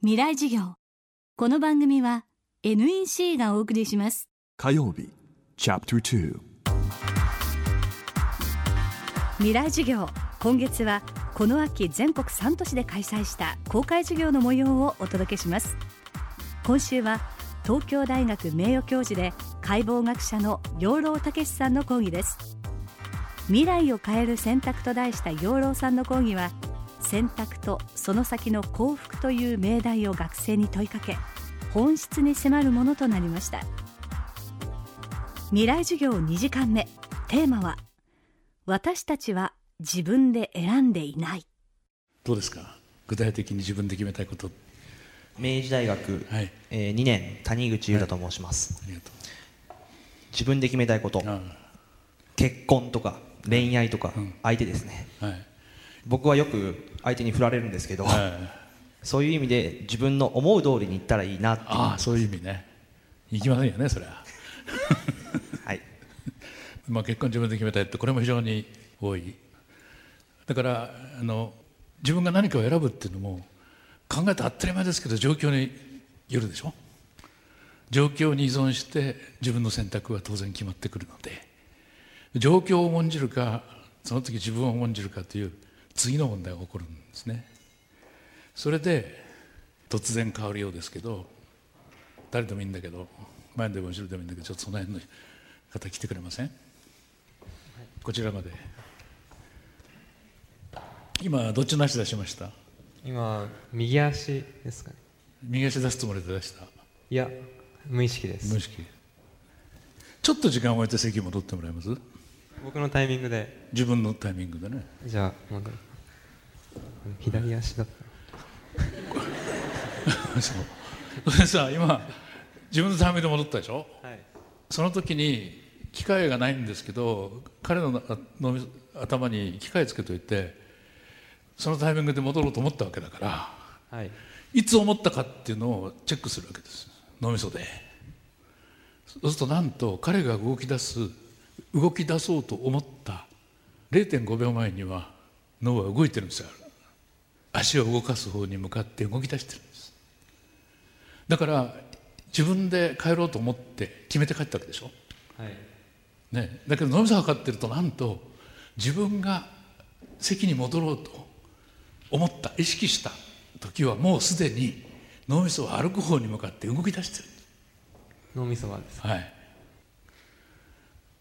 未来授業。この番組は NEC がお送りします。火曜日 Chapter 2未来授業。今月はこの秋全国3都市で開催した公開授業の模様をお届けします。今週は東京大学名誉教授で解剖学者の養老孟さんの講義です。未来を変える選択と題した養老さんの講義は選択とその先の幸福という命題を学生に問いかけ本質に迫るものとなりました。未来授業2時間目。テーマは私たちは自分で選んでいない。どうですか？具体的に自分で決めたいこと。明治大学、はい。えー2年谷口優太と申します、ありがと自分で決めたいこと。結婚とか恋愛とかうん。相手ですね。あはい僕はよく相手に振られるんですけど、はい。そういう意味で自分の思う通りにいったらいいなってああそういう意味ね。行きませんよねそれは。はい。まあ結婚自分で決めたいってこれも非常に多い。だからあの自分が何かを選ぶっていうのも考えて当たり前ですけど状況によるでしょ？状況に依存して自分の選択は当然決まってくるので。状況を重んじるかその時自分を重んじるかという次の問題が起こるんですね。それで突然変わるようですけど誰でもいいんだけど前でも後ろでもいいんだけどちょっとその辺の方来てくれません？こちらまで。今どっちの足出しました？今右足ですかね。右足出すつもりで出した？いや無意識です。無意識。ちょっと時間を置いて席戻ってもらえます？僕のタイミングで。自分のタイミングでね。じゃあ戻る左足だった。そう。それでさ今自分のタイミングで戻ったでしょ？はいその時に機械がないんですけど彼のあ脳みそ頭に機械つけといてそのタイミングで戻ろうと思ったわけだからはいいつ思ったかっていうのをチェックするわけです。脳みそで。そうするとなんと彼が動き出す動き出そうと思った0.5秒前には脳は動いてるんですよ。足を動かす方に向かって動き出してるんです。だから自分で帰ろうと思って決めて帰ったわけでしょ。はい。ね、だけど脳みそが測ってるとなんと自分が席に戻ろうと思った意識した時はもうすでに脳みそは歩く方に向かって動き出してる、脳みそがですはい、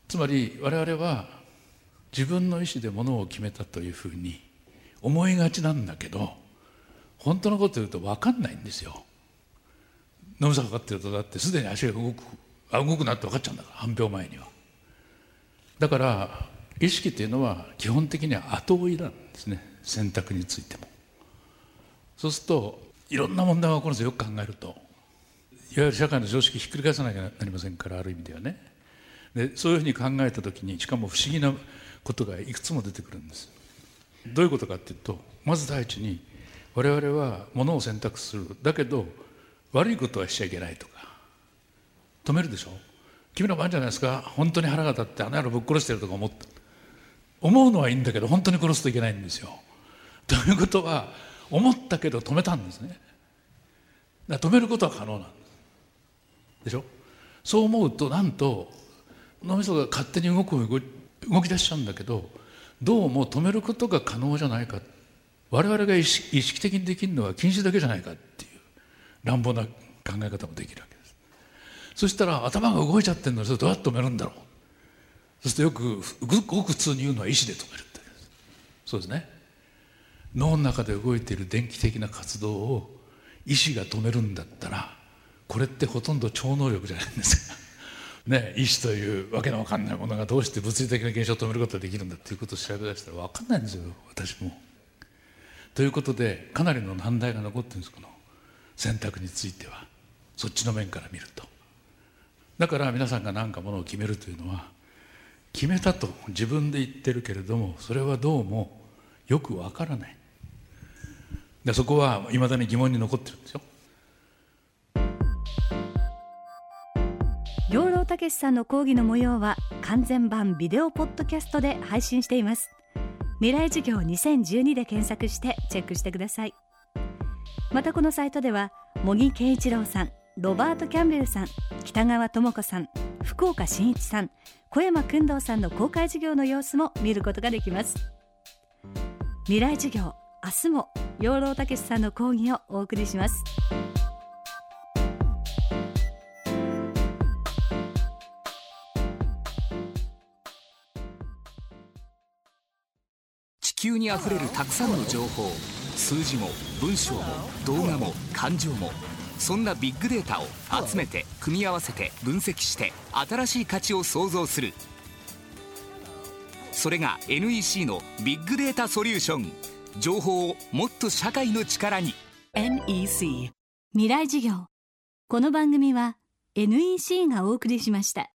つまり我々は自分の意思でものを決めたというふうに思いがちなんだけど本当のこと言うと分かんないんですよ。脳みそが測ってるとだってすでに足が動くあ動くなって分かっちゃうんだから半秒前には。だから意識というのは基本的には後追いなんですね。選択についても。そうするといろんな問題が起こるんですよ。よく考えると。いわゆる社会の常識ひっくり返さなきゃなりませんからある意味ではね。でそういうふうに考えた時にしかも不思議なことがいくつも出てくるんです。どういうことかっていうとまず第一に我々はものを選択する。だけど悪いことはしちゃいけないとか止めるでしょ。君らもあるんじゃないですか。本当に腹が立ってあの野郎ぶっ殺してるとか思った。思うのはいいんだけど本当に殺すといけないんですよ。ということは思ったけど止めたんですね。だ止めることは可能なんです。でしょ。そう思うとなんと脳みそが勝手に動く動き出しちゃうんだけどどうも止めることが可能じゃないか。我々が意識意識的にできるのは禁止だけじゃないかっていう。乱暴な考え方もできるわけです。そしたら頭が動いちゃってるのにそれどうやって止めるんだろう。そうするとよくごく普通に言うのは意思で止めるってそうですね。脳の中で動いている電気的な活動を意思が止めるんだったらこれってほとんど超能力じゃないんですか。ね意思というわけのわかんないものがどうして物理的な現象を止めることができるんだっていうことを調べ出したらわかんないんですよ私も。ということでかなりの難題が残ってるんですこの選択については。そっちの面から見ると。だから皆さんが何かものを決めるというのは決めたと自分で言ってるけれどもそれはどうもよくわからない。でそこはいまだに疑問に残ってるんですよ。養老孟さんの講義の模様は完全版ビデオポッドキャストで配信しています。未来授業2012で検索してチェックしてください。またこのサイトでは茂木圭一郎さんロバート・キャンベルさん北川智子さん福岡伸一さん小山君堂さんの公開授業の様子も見ることができます。未来授業明日も養老孟さんの講義をお送りします。球にあふれるたくさんの情報。数字も文章も動画も感情も。そんなビッグデータを集めて組み合わせて分析して新しい価値を創造する。それが NEC のビッグデータソリューション。情報をもっと社会の力に。NEC 未来授業。この番組は NEC がお送りしました。